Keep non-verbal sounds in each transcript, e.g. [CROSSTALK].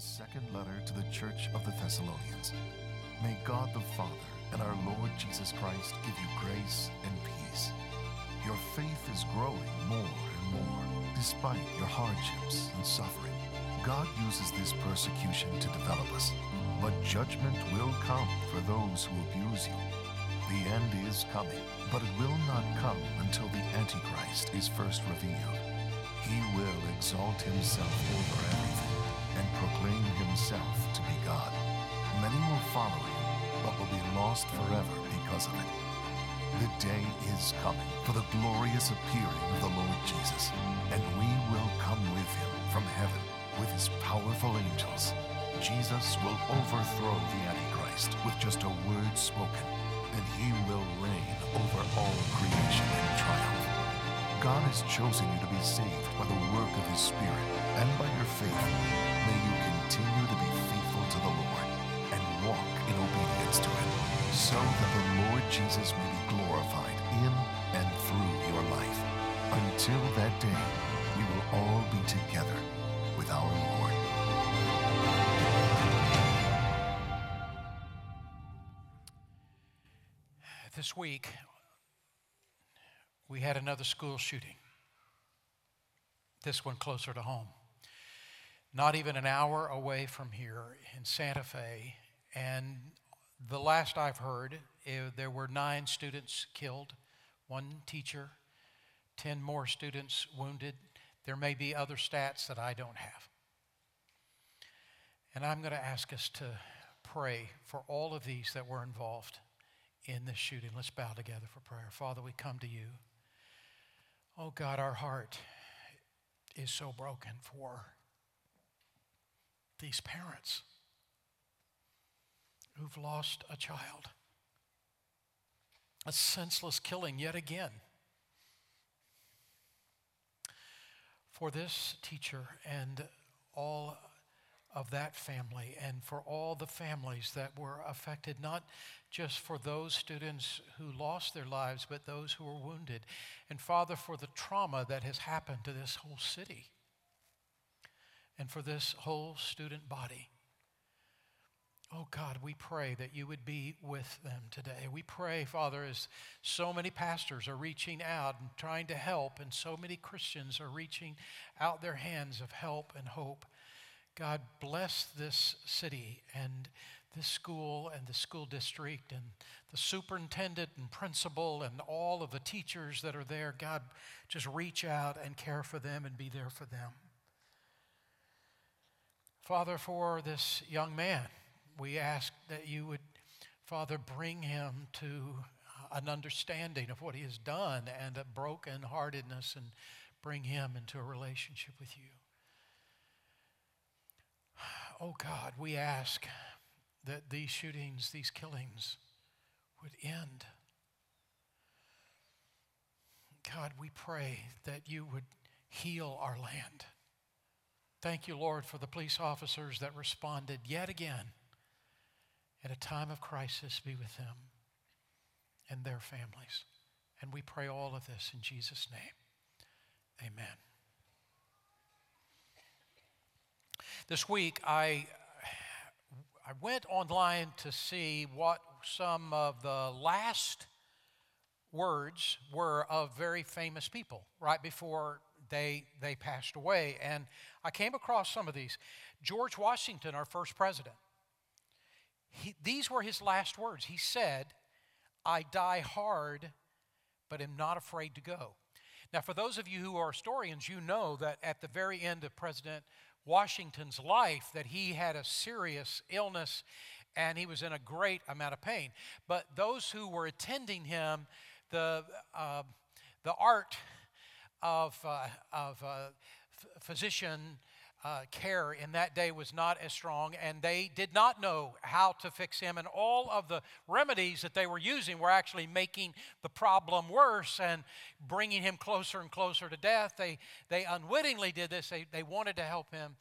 the second letter to the church of the Thessalonians. May God the Father and our Lord Jesus Christ give you grace and peace. Your faith is growing more and more despite your hardships and suffering. God uses this persecution to develop us, but judgment will come for those who abuse you. The end is coming, but it will not come until the Antichrist is first revealed. He will exalt himself over everything proclaim himself to be God. Many will follow him, but will be lost forever because of it. The day is coming for the glorious appearing of the Lord Jesus, and we will come with him from heaven with his powerful angels. Jesus will overthrow the Antichrist with just a word spoken, and he will reign over all creation in triumph. God has chosen you to be saved by the work of his Spirit and by your faith. May you continue to be faithful to the Lord and walk in obedience to him, so that the Lord Jesus may be glorified in and through your life. Until that day, we will all be together with our Lord. This week, we had another school shooting. This one closer to home. Not even an hour away from here in Santa Fe. And the last I've heard, eh, there were nine students killed, one teacher, 10 more students wounded. There may be other stats that I don't have. And I'm going to ask us to pray for all of these that were involved in this shooting. Let's bow together for prayer. Father, we come to you. Oh God, our heart is so broken for these parents who've lost a child. A senseless killing yet again. For this teacher and all of that family and for all the families that were affected, not just for those students who lost their lives, but those who were wounded. And Father, for the trauma that has happened to this whole city and for this whole student body. Oh God, we pray that you would be with them today. We pray, Father, as so many pastors are reaching out and trying to help, and so many Christians are reaching out their hands of help and hope. God, bless this city and this school and the school district and the superintendent and principal and all of the teachers that are there. God, just reach out and care for them and be there for them. Father, for this young man, we ask that you would, Father, bring him to uh, an understanding of what he has done and a brokenheartedness and bring him into a relationship with you. Oh God, we ask that these shootings, these killings would end. God, we pray that you would heal our land. Thank you, Lord, for the police officers that responded yet again at a time of crisis. Be with them and their families. And we pray all of this in Jesus' name. Amen. This week, I, I went online to see what some of the last words were of very famous people right before they, they passed away. And I came across some of these. George Washington, our first president, he, these were his last words. He said, I die hard, but am not afraid to go. Now, for those of you who are historians, you know that at the very end of President Washington's life that he had a serious illness and he was in a great amount of pain. But those who were attending him, the, uh, the art of, uh, of uh, physician uh, care in that day was not as strong, and they did not know how to fix him. And all of the remedies that they were using were actually making the problem worse and bringing him closer and closer to death. They, they unwittingly did this, they, they wanted to help him.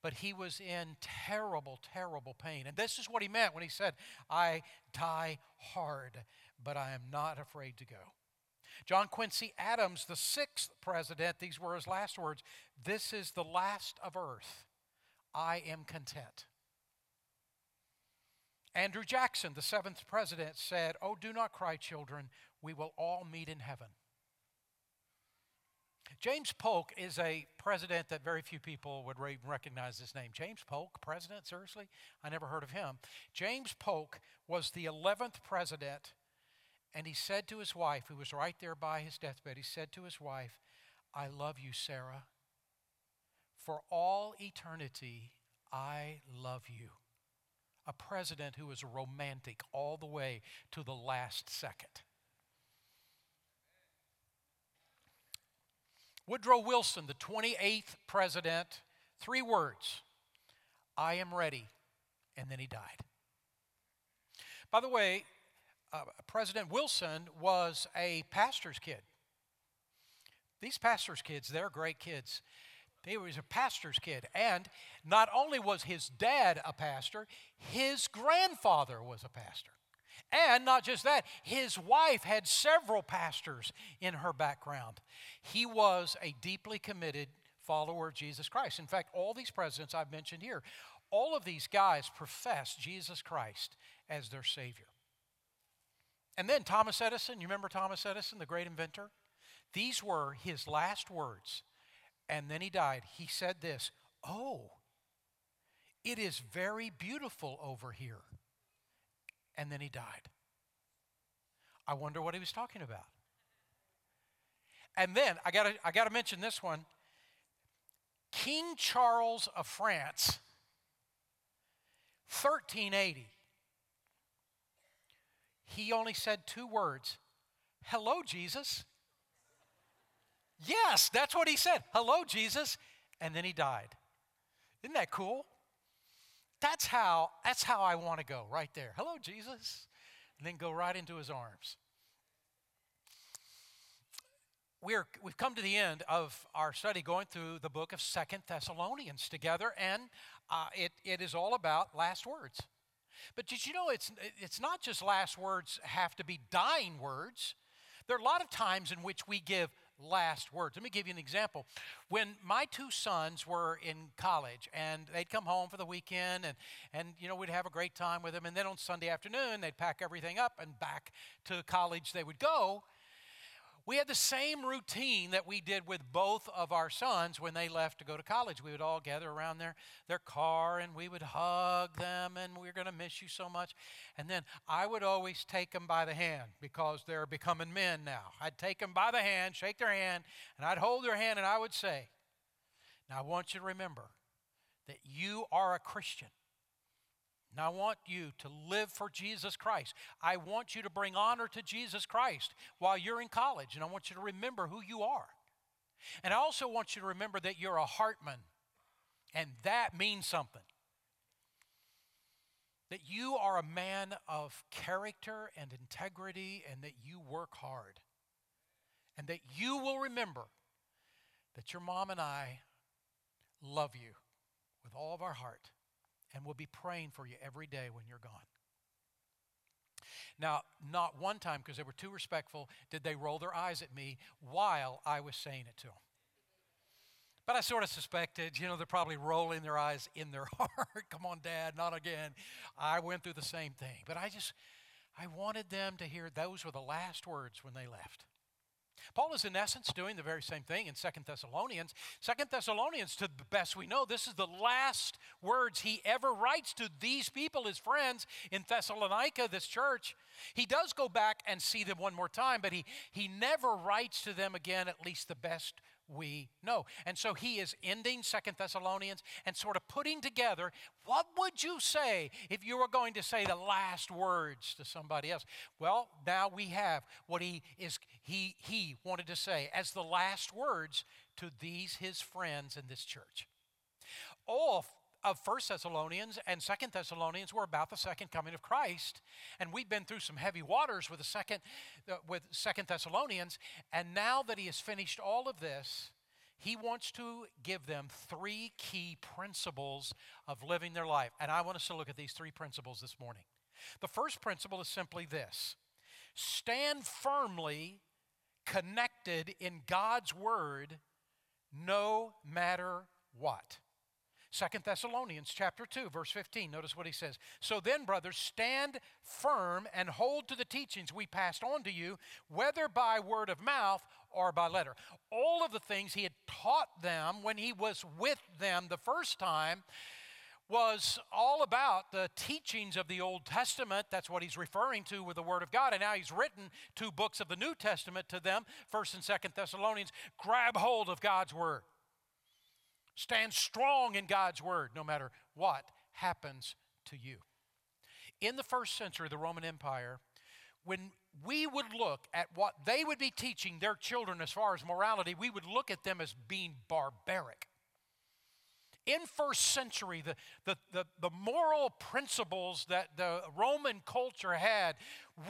But he was in terrible, terrible pain. And this is what he meant when he said, I die hard, but I am not afraid to go. John Quincy Adams, the sixth president, these were his last words This is the last of earth. I am content. Andrew Jackson, the seventh president, said, Oh, do not cry, children. We will all meet in heaven. James Polk is a president that very few people would recognize his name. James Polk, president, seriously? I never heard of him. James Polk was the 11th president, and he said to his wife, who was right there by his deathbed, he said to his wife, I love you, Sarah. For all eternity, I love you. A president who was romantic all the way to the last second. Woodrow Wilson, the 28th president, three words I am ready. And then he died. By the way, uh, President Wilson was a pastor's kid. These pastor's kids, they're great kids. He was a pastor's kid. And not only was his dad a pastor, his grandfather was a pastor. And not just that, his wife had several pastors in her background. He was a deeply committed follower of Jesus Christ. In fact, all these presidents I've mentioned here, all of these guys profess Jesus Christ as their Savior. And then Thomas Edison, you remember Thomas Edison, the great inventor? These were his last words. And then he died. He said this Oh, it is very beautiful over here and then he died. I wonder what he was talking about. And then I got I got to mention this one. King Charles of France 1380 he only said two words hello jesus yes that's what he said hello jesus and then he died isn't that cool that's how, that's how I want to go, right there. Hello, Jesus. And then go right into his arms. We're, we've come to the end of our study going through the book of Second Thessalonians together, and uh, it, it is all about last words. But did you know it's, it's not just last words have to be dying words? There are a lot of times in which we give last words. Let me give you an example. When my two sons were in college and they'd come home for the weekend and, and you know, we'd have a great time with them. And then on Sunday afternoon, they'd pack everything up and back to college they would go. We had the same routine that we did with both of our sons when they left to go to college. We would all gather around their, their car and we would hug them and we are going to miss you so much. And then I would always take them by the hand because they're becoming men now. I'd take them by the hand, shake their hand, and I'd hold their hand and I would say, Now I want you to remember that you are a Christian. And I want you to live for Jesus Christ. I want you to bring honor to Jesus Christ while you're in college, and I want you to remember who you are. And I also want you to remember that you're a Hartman, and that means something. That you are a man of character and integrity, and that you work hard. And that you will remember that your mom and I love you with all of our heart and we'll be praying for you every day when you're gone. Now, not one time, because they were too respectful, did they roll their eyes at me while I was saying it to them. But I sort of suspected, you know, they're probably rolling their eyes in their [LAUGHS] heart. Come on, Dad, not again. I went through the same thing. But I just, I wanted them to hear those were the last words when they left. Paul is in essence doing the very same thing in Second Thessalonians. Second Thessalonians, to the best we know, this is the last words he ever writes to these people, his friends in Thessalonica, this church. He does go back and see them one more time, but he, he never writes to them again, at least the best we know. And so he is ending Second Thessalonians and sort of putting together what would you say if you were going to say the last words to somebody else? Well, now we have what he is he he wanted to say as the last words to these his friends in this church. All of First Thessalonians and Second Thessalonians were about the second coming of Christ, and we've been through some heavy waters with the second uh, with Second Thessalonians, and now that he has finished all of this, he wants to give them three key principles of living their life, and I want us to look at these three principles this morning. The first principle is simply this: stand firmly connected in God's word, no matter what. Second Thessalonians chapter 2 verse 15 notice what he says so then brothers stand firm and hold to the teachings we passed on to you whether by word of mouth or by letter all of the things he had taught them when he was with them the first time was all about the teachings of the Old Testament. That's what he's referring to with the Word of God. And now he's written two books of the New Testament to them, 1st and 2nd Thessalonians. Grab hold of God's Word. Stand strong in God's word no matter what happens to you. In the first century of the Roman Empire, when we would look at what they would be teaching their children as far as morality, we would look at them as being barbaric. In first century, the, the, the, the moral principles that the Roman culture had,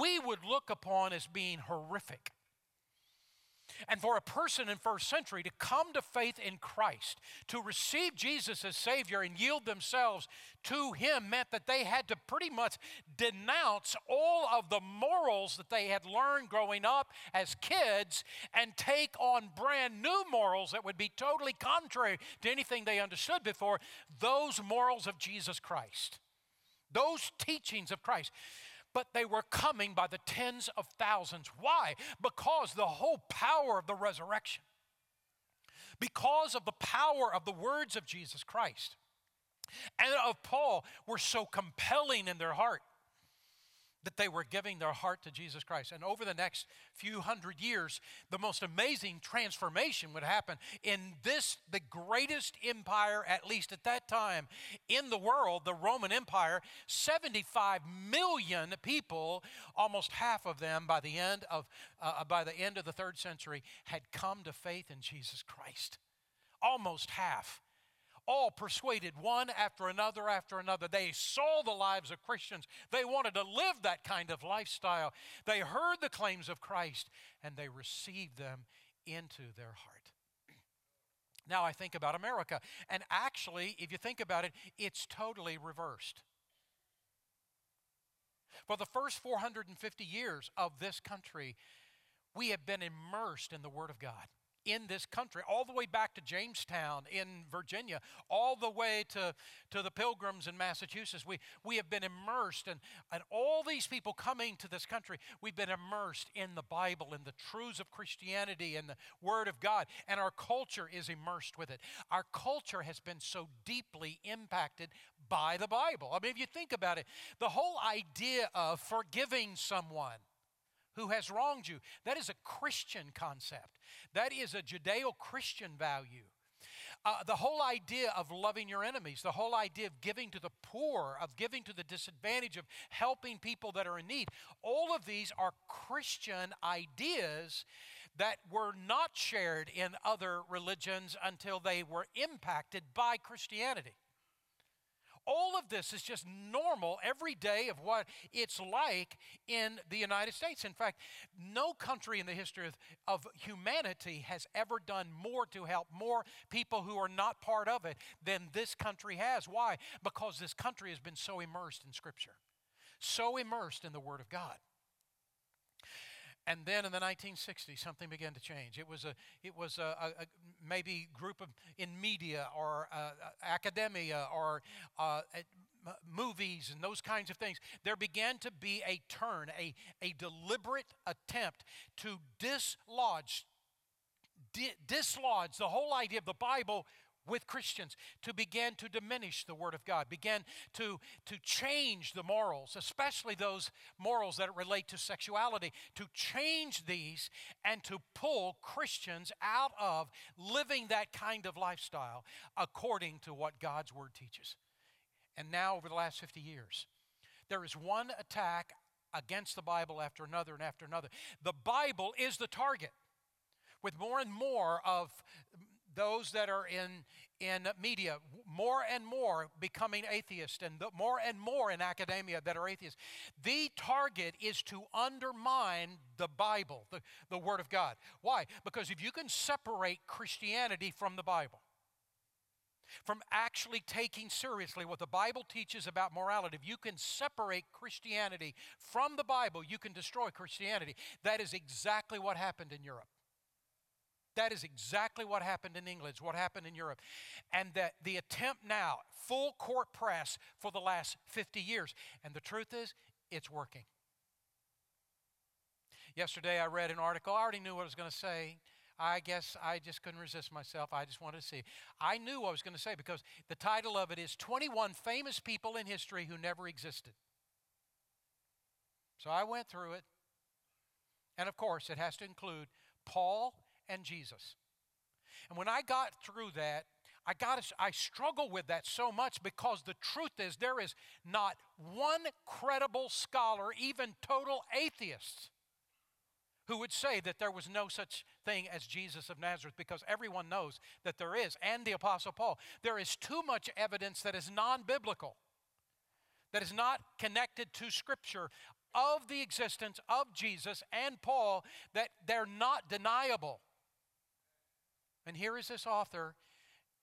we would look upon as being horrific. And for a person in first century to come to faith in Christ, to receive Jesus as Savior and yield themselves to Him meant that they had to pretty much denounce all of the morals that they had learned growing up as kids and take on brand new morals that would be totally contrary to anything they understood before, those morals of Jesus Christ, those teachings of Christ but they were coming by the tens of thousands. Why? Because the whole power of the resurrection, because of the power of the words of Jesus Christ and of Paul were so compelling in their heart that they were giving their heart to Jesus Christ. And over the next few hundred years, the most amazing transformation would happen in this, the greatest empire, at least at that time, in the world, the Roman Empire. 75 million people, almost half of them by the end of, uh, by the end of the third century, had come to faith in Jesus Christ. Almost half all persuaded one after another after another. They saw the lives of Christians. They wanted to live that kind of lifestyle. They heard the claims of Christ and they received them into their heart. [CLEARS THROAT] Now I think about America, and actually, if you think about it, it's totally reversed. For the first 450 years of this country, we have been immersed in the Word of God in this country, all the way back to Jamestown in Virginia, all the way to, to the pilgrims in Massachusetts. We, we have been immersed, and, and all these people coming to this country, we've been immersed in the Bible, in the truths of Christianity, and the Word of God, and our culture is immersed with it. Our culture has been so deeply impacted by the Bible. I mean, if you think about it, the whole idea of forgiving someone who has wronged you. That is a Christian concept, that is a Judeo Christian value. Uh, the whole idea of loving your enemies, the whole idea of giving to the poor, of giving to the disadvantaged, of helping people that are in need, all of these are Christian ideas that were not shared in other religions until they were impacted by Christianity. All of this is just normal every day of what it's like in the United States. In fact, no country in the history of, of humanity has ever done more to help more people who are not part of it than this country has. Why? Because this country has been so immersed in Scripture, so immersed in the Word of God. And then in the 1960s, something began to change. It was a, it was a, a, a maybe group of in media or uh, academia or uh, movies and those kinds of things. There began to be a turn, a, a deliberate attempt to dislodge, di- dislodge the whole idea of the Bible with Christians to begin to diminish the Word of God, begin to, to change the morals, especially those morals that relate to sexuality, to change these and to pull Christians out of living that kind of lifestyle according to what God's Word teaches. And now, over the last 50 years, there is one attack against the Bible after another and after another. The Bible is the target with more and more of those that are in, in media, more and more becoming atheists, and more and more in academia that are atheists. The target is to undermine the Bible, the, the Word of God. Why? Because if you can separate Christianity from the Bible, from actually taking seriously what the Bible teaches about morality. If you can separate Christianity from the Bible, you can destroy Christianity. That is exactly what happened in Europe. That is exactly what happened in England, what happened in Europe. And that the attempt now, full court press for the last 50 years. And the truth is, it's working. Yesterday I read an article, I already knew what I was going to say. I guess I just couldn't resist myself. I just wanted to see. I knew what I was going to say because the title of it is 21 Famous People in History Who Never Existed. So I went through it. And of course, it has to include Paul and Jesus. And when I got through that, I got I struggle with that so much because the truth is there is not one credible scholar, even total atheists, who would say that there was no such thing as Jesus of Nazareth because everyone knows that there is, and the Apostle Paul. There is too much evidence that is non biblical, that is not connected to Scripture of the existence of Jesus and Paul that they're not deniable. And here is this author,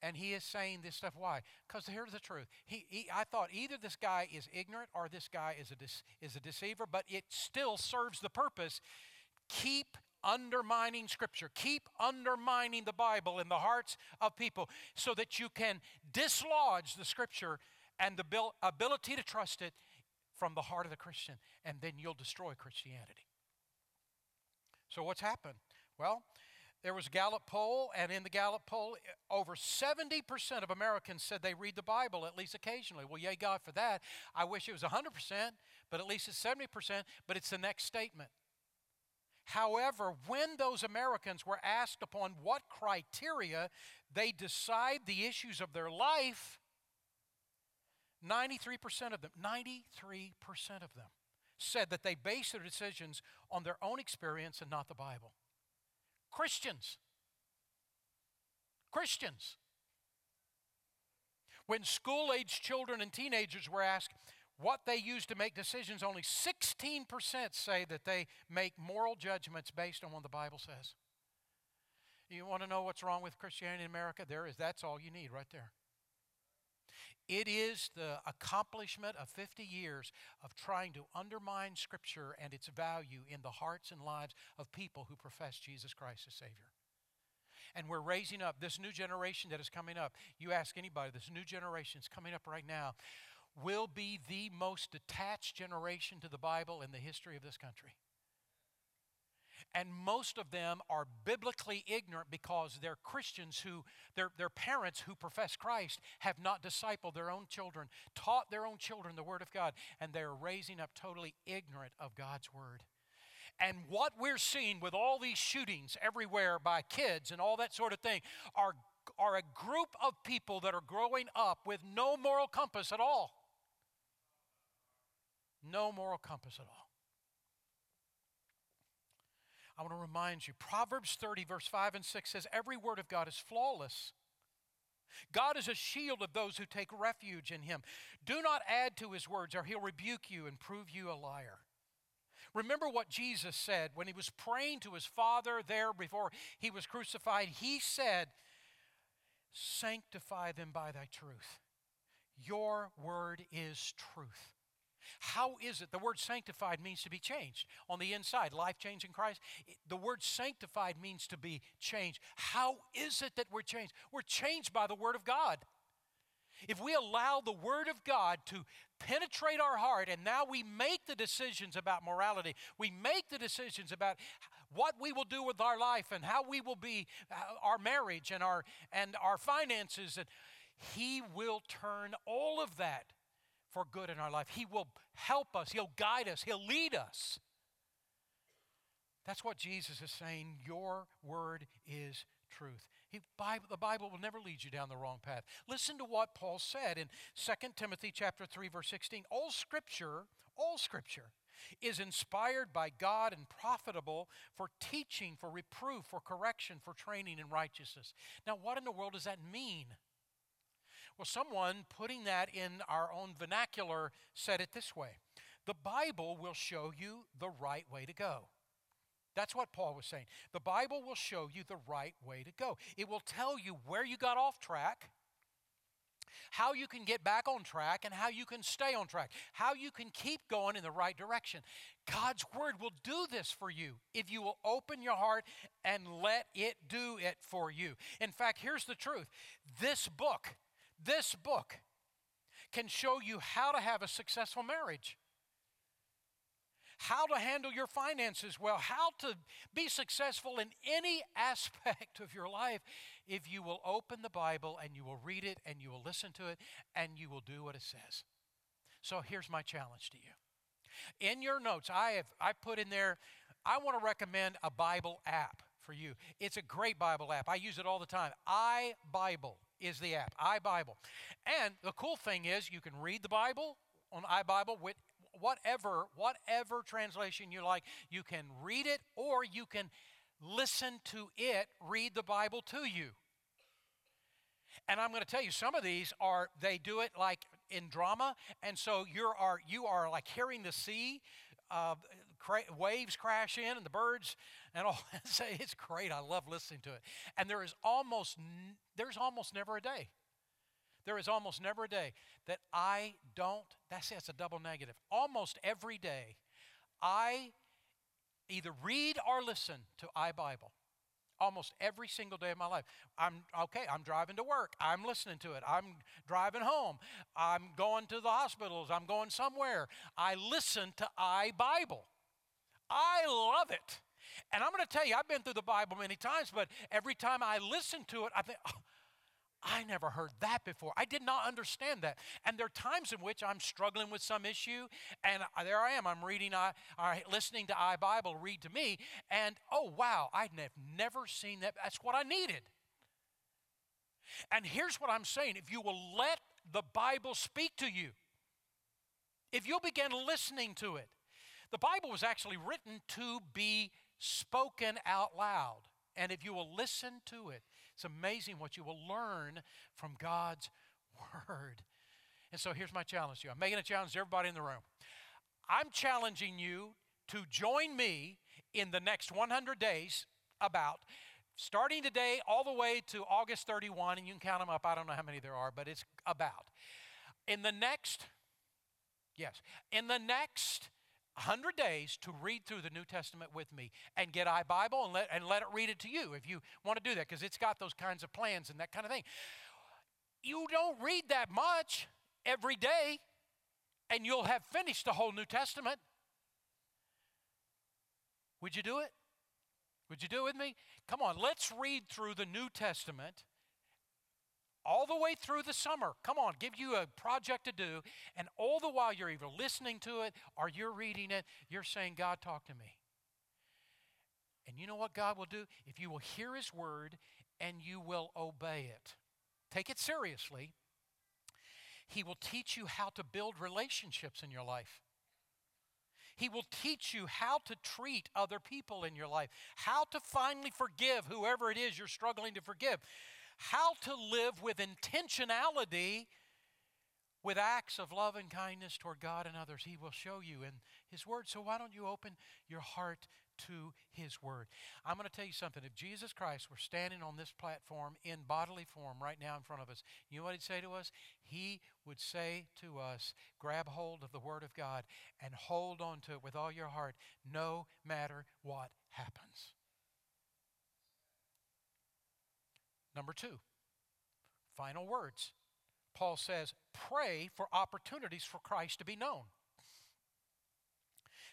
and he is saying this stuff. Why? Because here's the truth. He, he, I thought either this guy is ignorant or this guy is a, is a deceiver, but it still serves the purpose. Keep undermining Scripture. Keep undermining the Bible in the hearts of people so that you can dislodge the Scripture and the ability to trust it from the heart of the Christian, and then you'll destroy Christianity. So, what's happened? Well, there was a Gallup poll, and in the Gallup poll, over 70% of Americans said they read the Bible at least occasionally. Well, yay, God, for that. I wish it was 100%, but at least it's 70%, but it's the next statement. However, when those Americans were asked upon what criteria they decide the issues of their life, 93% of them, 93% of them said that they base their decisions on their own experience and not the Bible. Christians. Christians. When school age children and teenagers were asked what they use to make decisions, only 16% say that they make moral judgments based on what the Bible says. You want to know what's wrong with Christianity in America? There is. That's all you need right there. It is the accomplishment of 50 years of trying to undermine Scripture and its value in the hearts and lives of people who profess Jesus Christ as Savior. And we're raising up this new generation that is coming up. You ask anybody, this new generation is coming up right now, will be the most detached generation to the Bible in the history of this country. And most of them are biblically ignorant because they're Christians who, their, their parents who profess Christ have not discipled their own children, taught their own children the Word of God, and they're raising up totally ignorant of God's Word. And what we're seeing with all these shootings everywhere by kids and all that sort of thing are, are a group of people that are growing up with no moral compass at all. No moral compass at all. I want to remind you Proverbs 30, verse 5 and 6 says, Every word of God is flawless. God is a shield of those who take refuge in him. Do not add to his words, or he'll rebuke you and prove you a liar. Remember what Jesus said when he was praying to his Father there before he was crucified. He said, Sanctify them by thy truth. Your word is truth. How is it? The word sanctified means to be changed on the inside, life change in Christ. The word sanctified means to be changed. How is it that we're changed? We're changed by the Word of God. If we allow the Word of God to penetrate our heart and now we make the decisions about morality, we make the decisions about what we will do with our life and how we will be uh, our marriage and our and our finances and he will turn all of that for good in our life. He will help us, He'll guide us, He'll lead us. That's what Jesus is saying. Your word is truth. He, Bible, the Bible will never lead you down the wrong path. Listen to what Paul said in 2 Timothy chapter 3 verse 16. All scripture, all scripture is inspired by God and profitable for teaching, for reproof, for correction, for training in righteousness. Now, what in the world does that mean? Well, someone putting that in our own vernacular said it this way The Bible will show you the right way to go. That's what Paul was saying. The Bible will show you the right way to go. It will tell you where you got off track, how you can get back on track, and how you can stay on track, how you can keep going in the right direction. God's Word will do this for you if you will open your heart and let it do it for you. In fact, here's the truth this book, this book can show you how to have a successful marriage how to handle your finances well, how to be successful in any aspect of your life if you will open the Bible and you will read it and you will listen to it and you will do what it says. So here's my challenge to you. In your notes, I have I put in there I want to recommend a Bible app for you. It's a great Bible app. I use it all the time. iBible is the app. iBible. And the cool thing is you can read the Bible on iBible with whatever whatever translation you like. You can read it or you can listen to it read the Bible to you. And I'm going to tell you, some of these are they do it like in drama, and so you are you are like hearing the sea, uh, cra- waves crash in, and the birds and all. [LAUGHS] Say it's great. I love listening to it. And there is almost there's almost never a day. There is almost never a day that I don't. That's that's a double negative. Almost every day, I either read or listen to iBible almost every single day of my life. I'm okay, I'm driving to work. I'm listening to it. I'm driving home. I'm going to the hospitals. I'm going somewhere. I listen to iBible. I love it. And I'm going to tell you, I've been through the Bible many times, but every time I listen to it, I think, oh, I never heard that before. I did not understand that. And there are times in which I'm struggling with some issue, and there I am. I'm reading, I, I listening to iBible read to me, and oh wow, I'd have never seen that. That's what I needed. And here's what I'm saying: if you will let the Bible speak to you, if you'll begin listening to it, the Bible was actually written to be spoken out loud. And if you will listen to it, it's amazing what you will learn from God's [LAUGHS] Word. And so here's my challenge to you I'm making a challenge to everybody in the room. I'm challenging you to join me in the next 100 days about starting today all the way to August 31, and you can count them up. I don't know how many there are, but it's about. In the next, yes, in the next 100 days to read through the New Testament with me and get iBible and let, and let it read it to you if you want to do that because it's got those kinds of plans and that kind of thing. You don't read that much every day and you'll have finished the whole New Testament. Would you do it? Would you do it with me? Come on, let's read through the New Testament all the way through the summer. Come on, give you a project to do. And all the while you're either listening to it or you're reading it, you're saying, God, talk to me. And you know what God will do? If you will hear His word and you will obey it, take it seriously, He will teach you how to build relationships in your life. He will teach you how to treat other people in your life, how to finally forgive whoever it is you're struggling to forgive how to live with intentionality with acts of love and kindness toward God and others. He will show you in His Word. So why don't you open your heart to His Word? I'm going to tell you something. If Jesus Christ were standing on this platform in bodily form right now in front of us, you know what He'd say to us? He would say to us, grab hold of the Word of God and hold on to it with all your heart, no matter what happens. Number two, final words. Paul says, pray for opportunities for Christ to be known.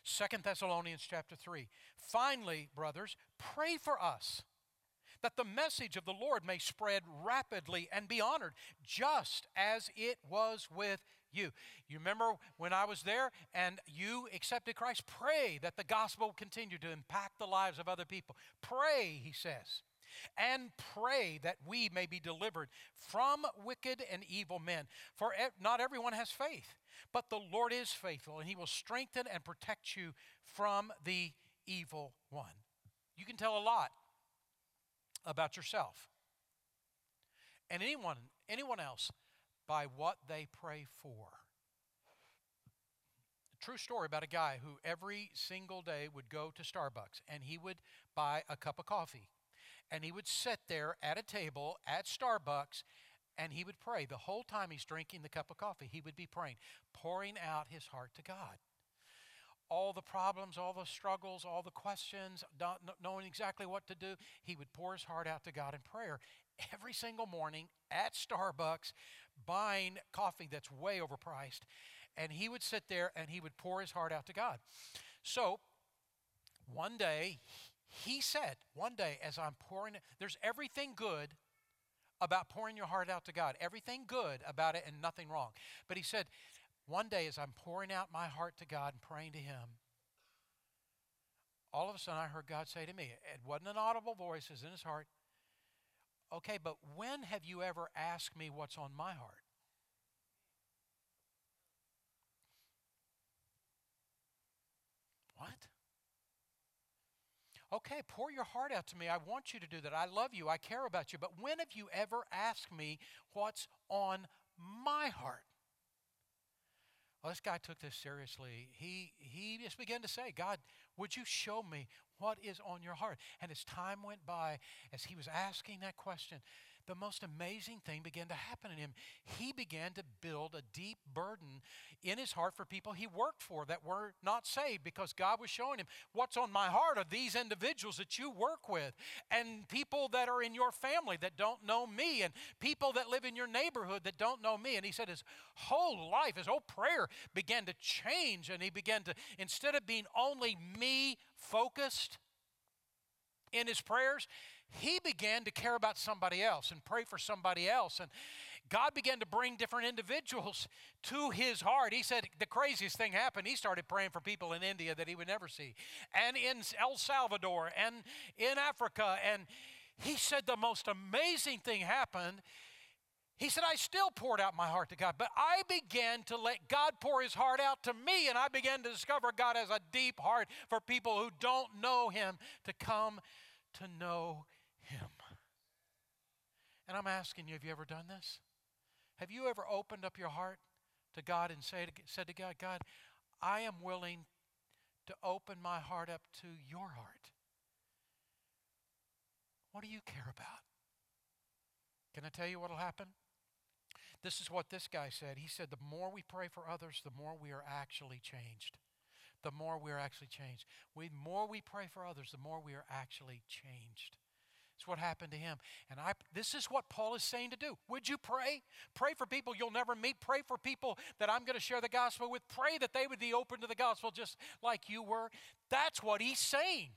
Second Thessalonians chapter 3. Finally, brothers, pray for us that the message of the Lord may spread rapidly and be honored, just as it was with you. You remember when I was there and you accepted Christ? Pray that the gospel continue to impact the lives of other people. Pray, he says and pray that we may be delivered from wicked and evil men. For not everyone has faith, but the Lord is faithful, and he will strengthen and protect you from the evil one. You can tell a lot about yourself and anyone anyone else by what they pray for. True story about a guy who every single day would go to Starbucks and he would buy a cup of coffee and he would sit there at a table at Starbucks and he would pray. The whole time he's drinking the cup of coffee, he would be praying, pouring out his heart to God. All the problems, all the struggles, all the questions, not knowing exactly what to do, he would pour his heart out to God in prayer every single morning at Starbucks, buying coffee that's way overpriced. And he would sit there and he would pour his heart out to God. So one day, he said, one day, as I'm pouring there's everything good about pouring your heart out to God, everything good about it and nothing wrong. But he said, one day, as I'm pouring out my heart to God and praying to Him, all of a sudden I heard God say to me, it wasn't an audible voice, it was in his heart, okay, but when have you ever asked me what's on my heart? What? Okay, pour your heart out to me. I want you to do that. I love you. I care about you. But when have you ever asked me what's on my heart? Well, this guy took this seriously. He, he just began to say, God, would you show me what is on your heart? And as time went by, as he was asking that question, the most amazing thing began to happen in him. He began to build a deep burden in his heart for people he worked for that were not saved because God was showing him what's on my heart are these individuals that you work with and people that are in your family that don't know me and people that live in your neighborhood that don't know me. And he said his whole life, his whole prayer began to change and he began to, instead of being only me focused, in his prayers, he began to care about somebody else and pray for somebody else. And God began to bring different individuals to his heart. He said the craziest thing happened. He started praying for people in India that he would never see, and in El Salvador, and in Africa. And he said the most amazing thing happened. He said, I still poured out my heart to God, but I began to let God pour his heart out to me, and I began to discover God has a deep heart for people who don't know him to come to know him. And I'm asking you, have you ever done this? Have you ever opened up your heart to God and say said to God, God, I am willing to open my heart up to your heart? What do you care about? Can I tell you what will happen? This is what this guy said. He said, The more we pray for others, the more we are actually changed. The more we are actually changed. The more we pray for others, the more we are actually changed. It's what happened to him. And I this is what Paul is saying to do. Would you pray? Pray for people you'll never meet. Pray for people that I'm going to share the gospel with. Pray that they would be open to the gospel just like you were. That's what he's saying.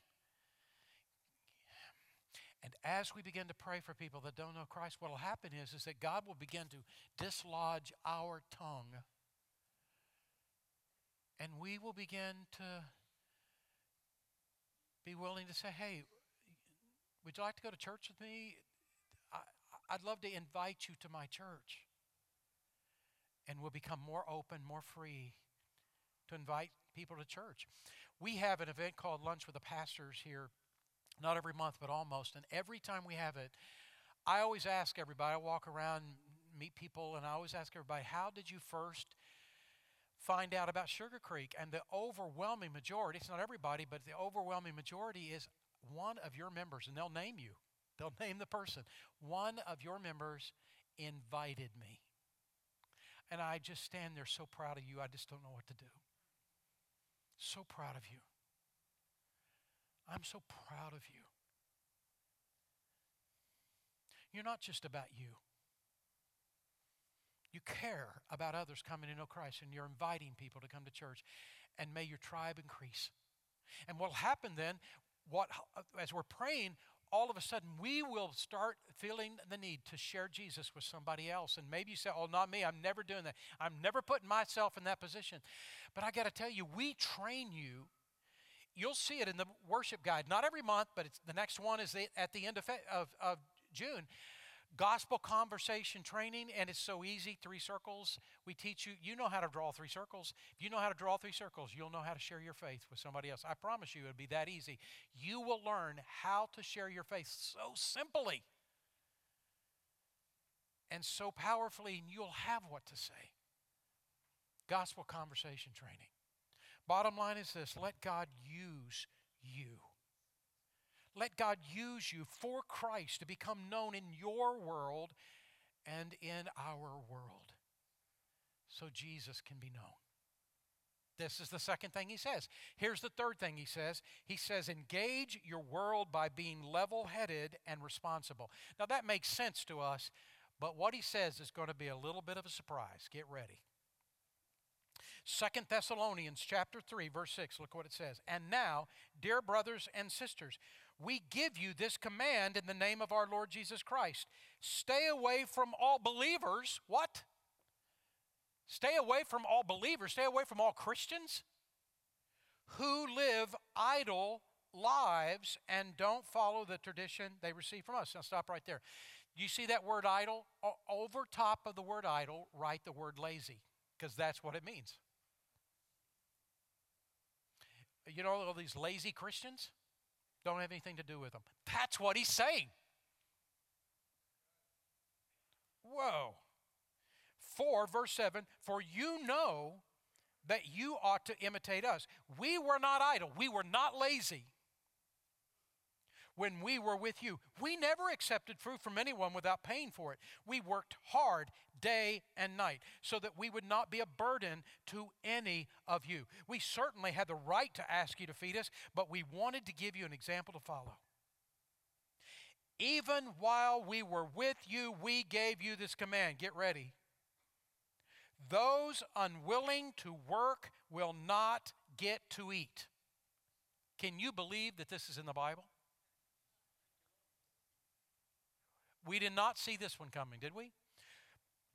And as we begin to pray for people that don't know Christ, what will happen is, is that God will begin to dislodge our tongue. And we will begin to be willing to say, hey, would you like to go to church with me? I, I'd love to invite you to my church. And we'll become more open, more free to invite people to church. We have an event called Lunch with the Pastors here, not every month, but almost. And every time we have it, I always ask everybody, I walk around, meet people, and I always ask everybody, how did you first find out about Sugar Creek? And the overwhelming majority, it's not everybody, but the overwhelming majority is one of your members, and they'll name you, they'll [LAUGHS] name the person. One of your members invited me. And I just stand there so proud of you, I just don't know what to do. So proud of you. I'm so proud of you. You're not just about you. You care about others coming to know Christ, and you're inviting people to come to church. And may your tribe increase. And what'll happen then, what, as we're praying, all of a sudden we will start feeling the need to share Jesus with somebody else. And maybe you say, Oh, not me, I'm never doing that. I'm never putting myself in that position. But I got to tell you, we train you. You'll see it in the worship guide. Not every month, but the next one is at the end of, of, of June gospel conversation training, and it's so easy. Three circles. We teach you, you know how to draw three circles. If you know how to draw three circles, you'll know how to share your faith with somebody else. I promise you, it'll be that easy. You will learn how to share your faith so simply and so powerfully, and you'll have what to say. Gospel conversation training. Bottom line is this let God use you. Let God use you for Christ to become known in your world and in our world so Jesus can be known. This is the second thing he says. Here's the third thing he says. He says, engage your world by being level headed and responsible. Now, that makes sense to us, but what he says is going to be a little bit of a surprise. Get ready. Second Thessalonians chapter 3 verse 6 look what it says. And now, dear brothers and sisters, we give you this command in the name of our Lord Jesus Christ. Stay away from all believers. What? Stay away from all believers, stay away from all Christians who live idle lives and don't follow the tradition they receive from us. Now, stop right there. You see that word idle? Over top of the word idle, write the word lazy, because that's what it means. You know, all these lazy Christians don't have anything to do with them. That's what he's saying. Whoa. 4, verse 7 For you know that you ought to imitate us. We were not idle, we were not lazy when we were with you. We never accepted food from anyone without paying for it. We worked hard day and night so that we would not be a burden to any of you. We certainly had the right to ask you to feed us, but we wanted to give you an example to follow. Even while we were with you, we gave you this command. Get ready. Those unwilling to work will not get to eat. Can you believe that this is in the Bible? We did not see this one coming, did we?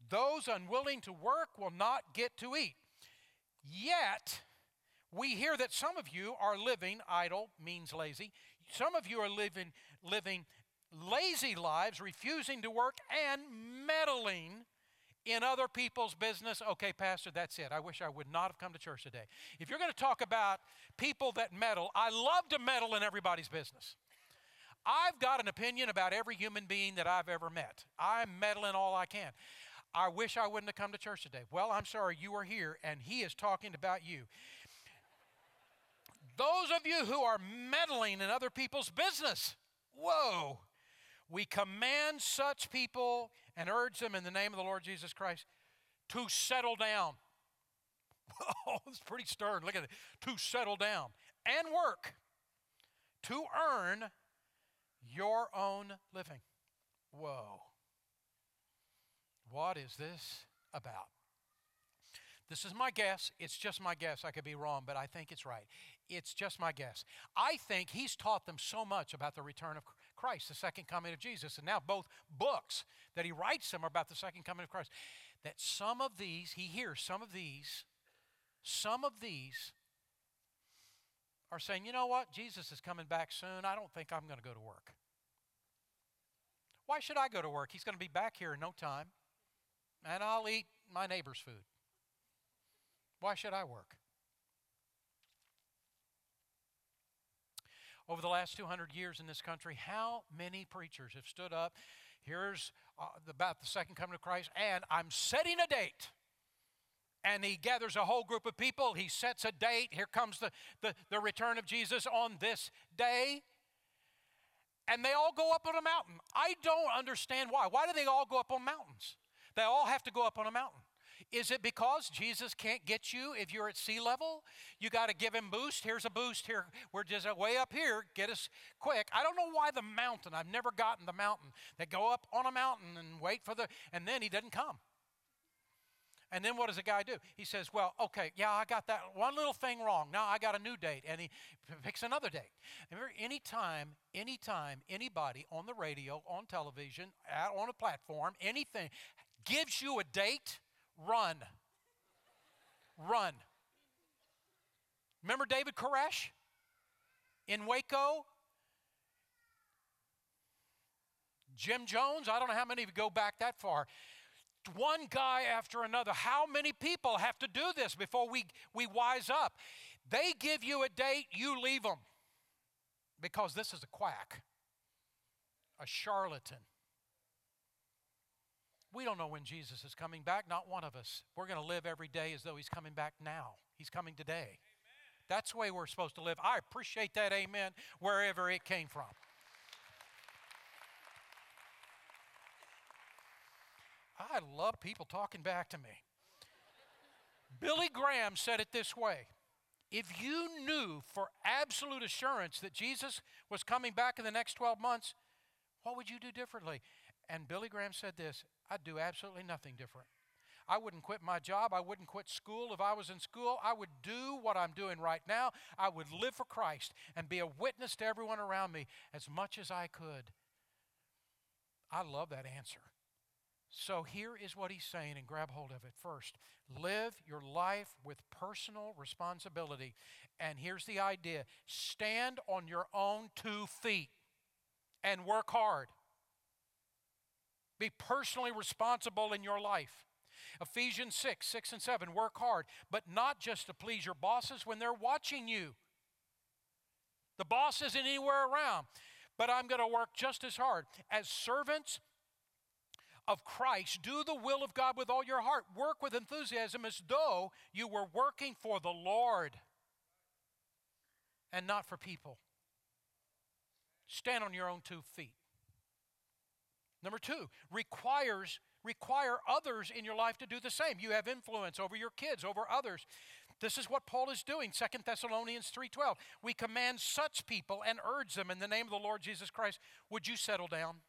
Those unwilling to work will not get to eat. Yet, we hear that some of you are living idle means lazy. Some of you are living living lazy lives, refusing to work and meddling in other people's business, okay, Pastor, that's it. I wish I would not have come to church today. If you're going to talk about people that meddle, I love to meddle in everybody's business. I've got an opinion about every human being that I've ever met. I'm meddling all I can. I wish I wouldn't have come to church today. Well, I'm sorry you are here, and he is talking about you. Those of you who are meddling in other people's business, whoa. We command such people and urge them in the name of the Lord Jesus Christ to settle down. [LAUGHS] Oh, it's pretty stern. Look at it. To settle down and work to earn your own living. Whoa. What is this about? This is my guess. It's just my guess. I could be wrong, but I think it's right. It's just my guess. I think he's taught them so much about the return of Christ, the second coming of Jesus. And now both books that he writes them are about the second coming of Christ. That some of these, he hears some of these, some of these are saying, you know what? Jesus is coming back soon. I don't think I'm going to go to work. Why should I go to work? He's going to be back here in no time, and I'll eat my neighbor's food. Why should I work? over the last 200 years in this country, how many preachers have stood up? Here's uh, about the second coming of Christ, and I'm setting a date. And he gathers a whole group of people. He sets a date. Here comes the, the, the return of Jesus on this day. And they all go up on a mountain. I don't understand why. Why do they all go up on mountains? They all have to go up on a mountain. Is it because Jesus can't get you if you're at sea level? You got to give him boost. Here's a boost here. We're just way up here. Get us quick. I don't know why the mountain. I've never gotten the mountain. They go up on a mountain and wait for the, and then he doesn't come. And then what does the guy do? He says, Well, okay, yeah, I got that one little thing wrong. Now I got a new date. And he picks another date. Remember, anytime, anytime anybody on the radio, on television, on a platform, anything gives you a date, Run. Run. Remember David Koresh in Waco? Jim Jones, I don't know how many of you go back that far. One guy after another. How many people have to do this before we, we wise up? They give you a date, you leave them. Because this is a quack, a charlatan. We don't know when Jesus is coming back, not one of us. We're going to live every day as though he's coming back now. He's coming today. Amen. That's the way we're supposed to live. I appreciate that amen wherever it came from. I love people talking back to me. Billy Graham said it this way If you knew for absolute assurance that Jesus was coming back in the next 12 months, what would you do differently? And Billy Graham said this I'd do absolutely nothing different. I wouldn't quit my job. I wouldn't quit school if I was in school. I would do what I'm doing right now. I would live for Christ and be a witness to everyone around me as much as I could. I love that answer. So here is what he's saying, and grab hold of it. First, live your life with personal responsibility. And here's the idea stand on your own two feet and work hard. Be personally responsible in your life. Ephesians 6, 6 and 7, work hard, but not just to please your bosses when they're watching you. The boss isn't anywhere around, but I'm going to work just as hard. As servants of Christ, do the will of God with all your heart. Work with enthusiasm as though you were working for the Lord and not for people. Stand on your own two feet. Number two, requires require others in your life to do the same. You have influence over your kids, over others. This is what Paul is doing. Second Thessalonians 3:12. We command such people and urge them in the name of the Lord Jesus Christ, would you settle down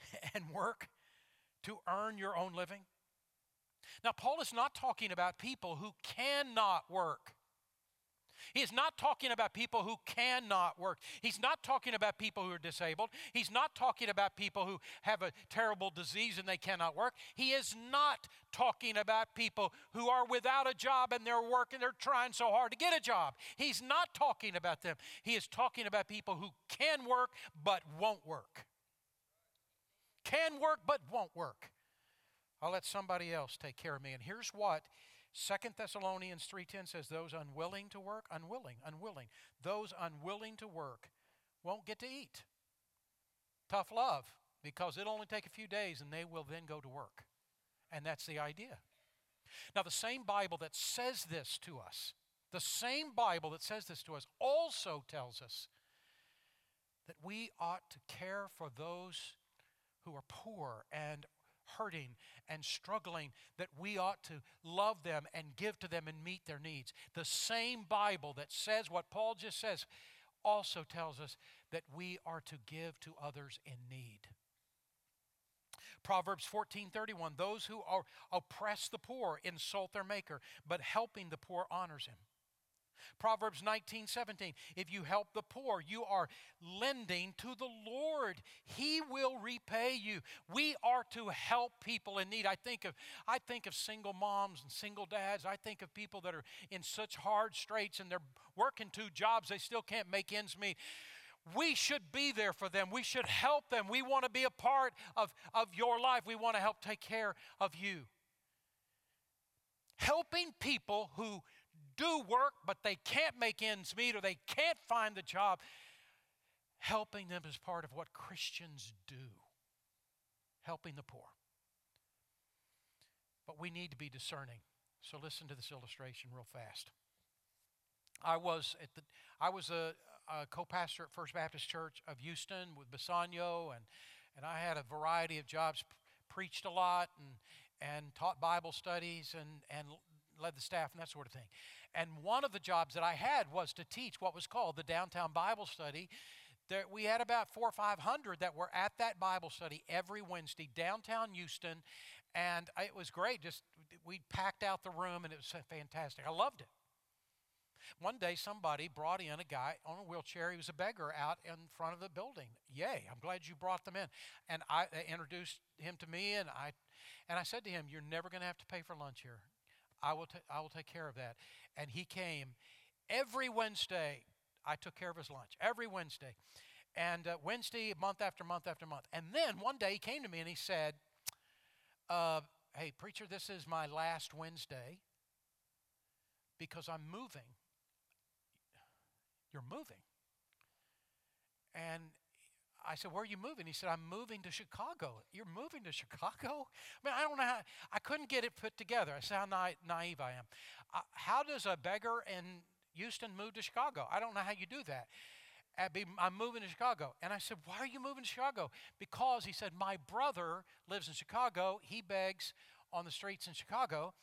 [LAUGHS] and work to earn your own living? Now Paul is not talking about people who cannot work. He is not talking about people who cannot work. He's not talking about people who are disabled. He's not talking about people who have a terrible disease and they cannot work. He is not talking about people who are without a job and they're working, they're trying so hard to get a job. He's not talking about them. He is talking about people who can work but won't work. Can work but won't work. I'll let somebody else take care of me. And here's what Second Thessalonians 3:10 says those unwilling to work, unwilling, unwilling. Those unwilling to work won't get to eat. Tough love because it'll only take a few days and they will then go to work. And that's the idea. Now the same Bible that says this to us, the same Bible that says this to us also tells us that we ought to care for those who are poor and hurting and struggling, that we ought to love them and give to them and meet their needs. The same Bible that says what Paul just says also tells us that we are to give to others in need. Proverbs 14:31 Those who are oppress the poor insult their maker, but helping the poor honors him. Proverbs 19, 17. If you help the poor, you are lending to the Lord. He will repay you. We are to help people in need. I think of I think of single moms and single dads. I think of people that are in such hard straits and they're working two jobs, they still can't make ends meet. We should be there for them. We should help them. We want to be a part of, of your life. We want to help take care of you. Helping people who do work, but they can't make ends meet or they can't find the job. Helping them is part of what Christians do, helping the poor. But we need to be discerning. So listen to this illustration real fast. I was at the I was a, a co-pastor at First Baptist Church of Houston with Bisagno and and I had a variety of jobs, preached a lot and and taught Bible studies and and led the staff and that sort of thing. And one of the jobs that I had was to teach what was called the downtown Bible study. There, we had about four or five hundred that were at that Bible study every Wednesday downtown Houston, and it was great. Just we packed out the room, and it was fantastic. I loved it. One day, somebody brought in a guy on a wheelchair. He was a beggar out in front of the building. Yay! I'm glad you brought them in. And I introduced him to me, and I, and I said to him, "You're never going to have to pay for lunch here. I will, I will take care of that. And he came every Wednesday. I took care of his lunch every Wednesday. And uh, Wednesday, month after month after month. And then one day he came to me and he said, uh, Hey, preacher, this is my last Wednesday because I'm moving. You're moving. And I said, Where are you moving? He said, I'm moving to Chicago. You're moving to Chicago? [LAUGHS] I mean, I don't know how, I couldn't get it put together. I said how na- naive I am. Uh, how does a beggar in Houston move to Chicago? I don't know how you do that. I'm moving to Chicago. And I said, Why are you moving to Chicago? Because he said, My brother lives in Chicago. He begs on the streets in Chicago.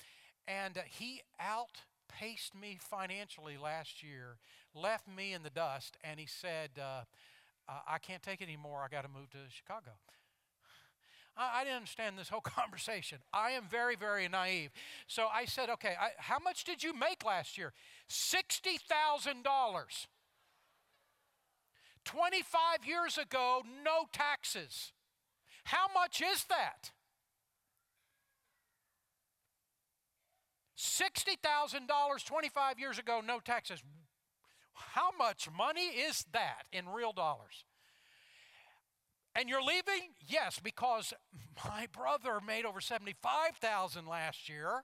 And uh, he outpaced me financially last year, left me in the dust, and he said, uh, I can't take it anymore. I got to move to Chicago. I, I, didn't understand this whole [LAUGHS] conversation. I am very, very naive. So I said, okay, I, how much did you make last year? $60,000. 25 years ago, no taxes. How much is that? $60,000 25 years ago, no taxes. How much money is that in real dollars? And you're leaving? Yes, because my brother made over 75,000 last year.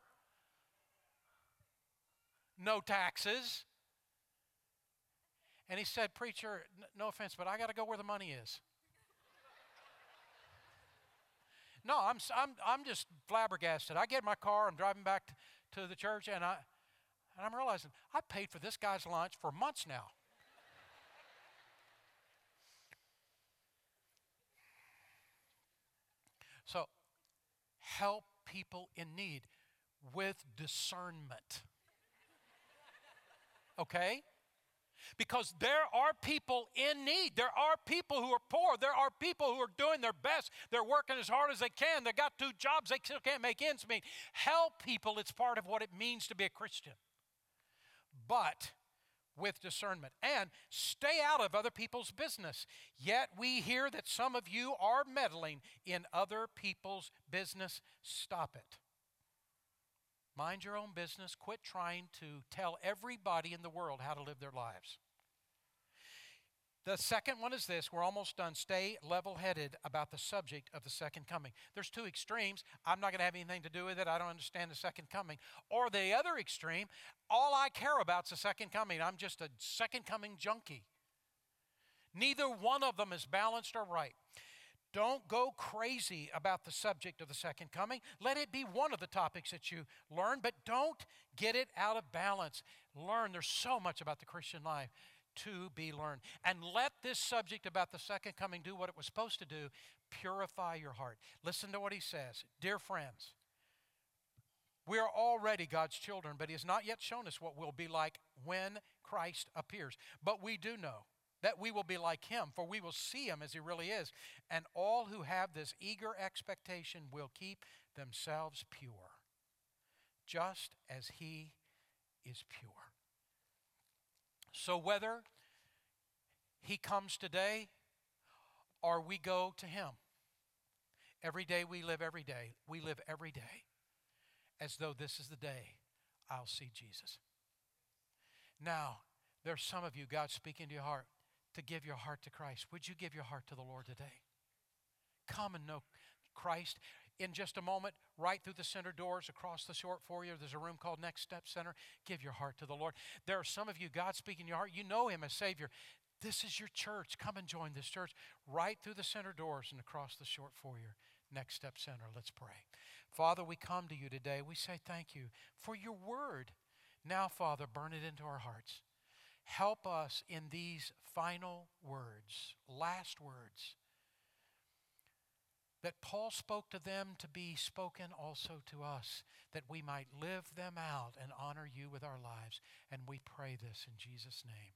No taxes. And he said, Preacher, no offense, but I got to go where the money is. no, I'm, I'm, I'm just flabbergasted. I get in my car, I'm driving back to the church, and, I, and I'm realizing I paid for this guy's lunch for months now. so, help people in need with discernment. Okay? Because there are people in need. There are people who are poor. There are people who are doing their best. They're working as hard as they can. They got two jobs. They still can't make ends meet. Help people. It's part of what it means to be a Christian. But with discernment and stay out of other people's business. Yet we hear that some of you are meddling in other people's business. Stop it. Mind your own business. Quit trying to tell everybody in the world how to live their lives. The second one is this we're almost done. Stay level headed about the subject of the second coming. There's two extremes. I'm not going to have anything to do with it. I don't understand the second coming. Or the other extreme, all I care about is the second coming. I'm just a second coming junkie. Neither one of them is balanced or right. Don't go crazy about the subject of the second coming. Let it be one of the topics that you learn, but don't get it out of balance. Learn. There's so much about the Christian life to be learned. And let this subject about the second coming do what it was supposed to do purify your heart. Listen to what he says. Dear friends, we are already God's children, but He has not yet shown us what we'll be like when Christ appears. But we do know that we will be like him, for we will see him as he really is. And all who have this eager expectation will keep themselves pure, just as he is pure. So whether he comes today or we go to him, every day we live every day, we live every day as though this is the day I'll see Jesus. Now, there's some of you, God speaking to your heart to give your heart to Christ. Would you give your heart to the Lord today? Come and know Christ. In just a moment, right through the center doors across the short foyer, there's a room called Next Step Center. Give your heart to the Lord. There are some of you, God speaking your heart. You know Him as Savior. This is your church. Come and join this church right through the center doors and across the short foyer. Next Step Center. Let's pray. Father, we come to you today. We say thank you for your word. Now, Father, burn it into our hearts. Help us in these final words, last words, that Paul spoke to them to be spoken also to us, that we might live them out and honor you with our lives. And we pray this in Jesus' name.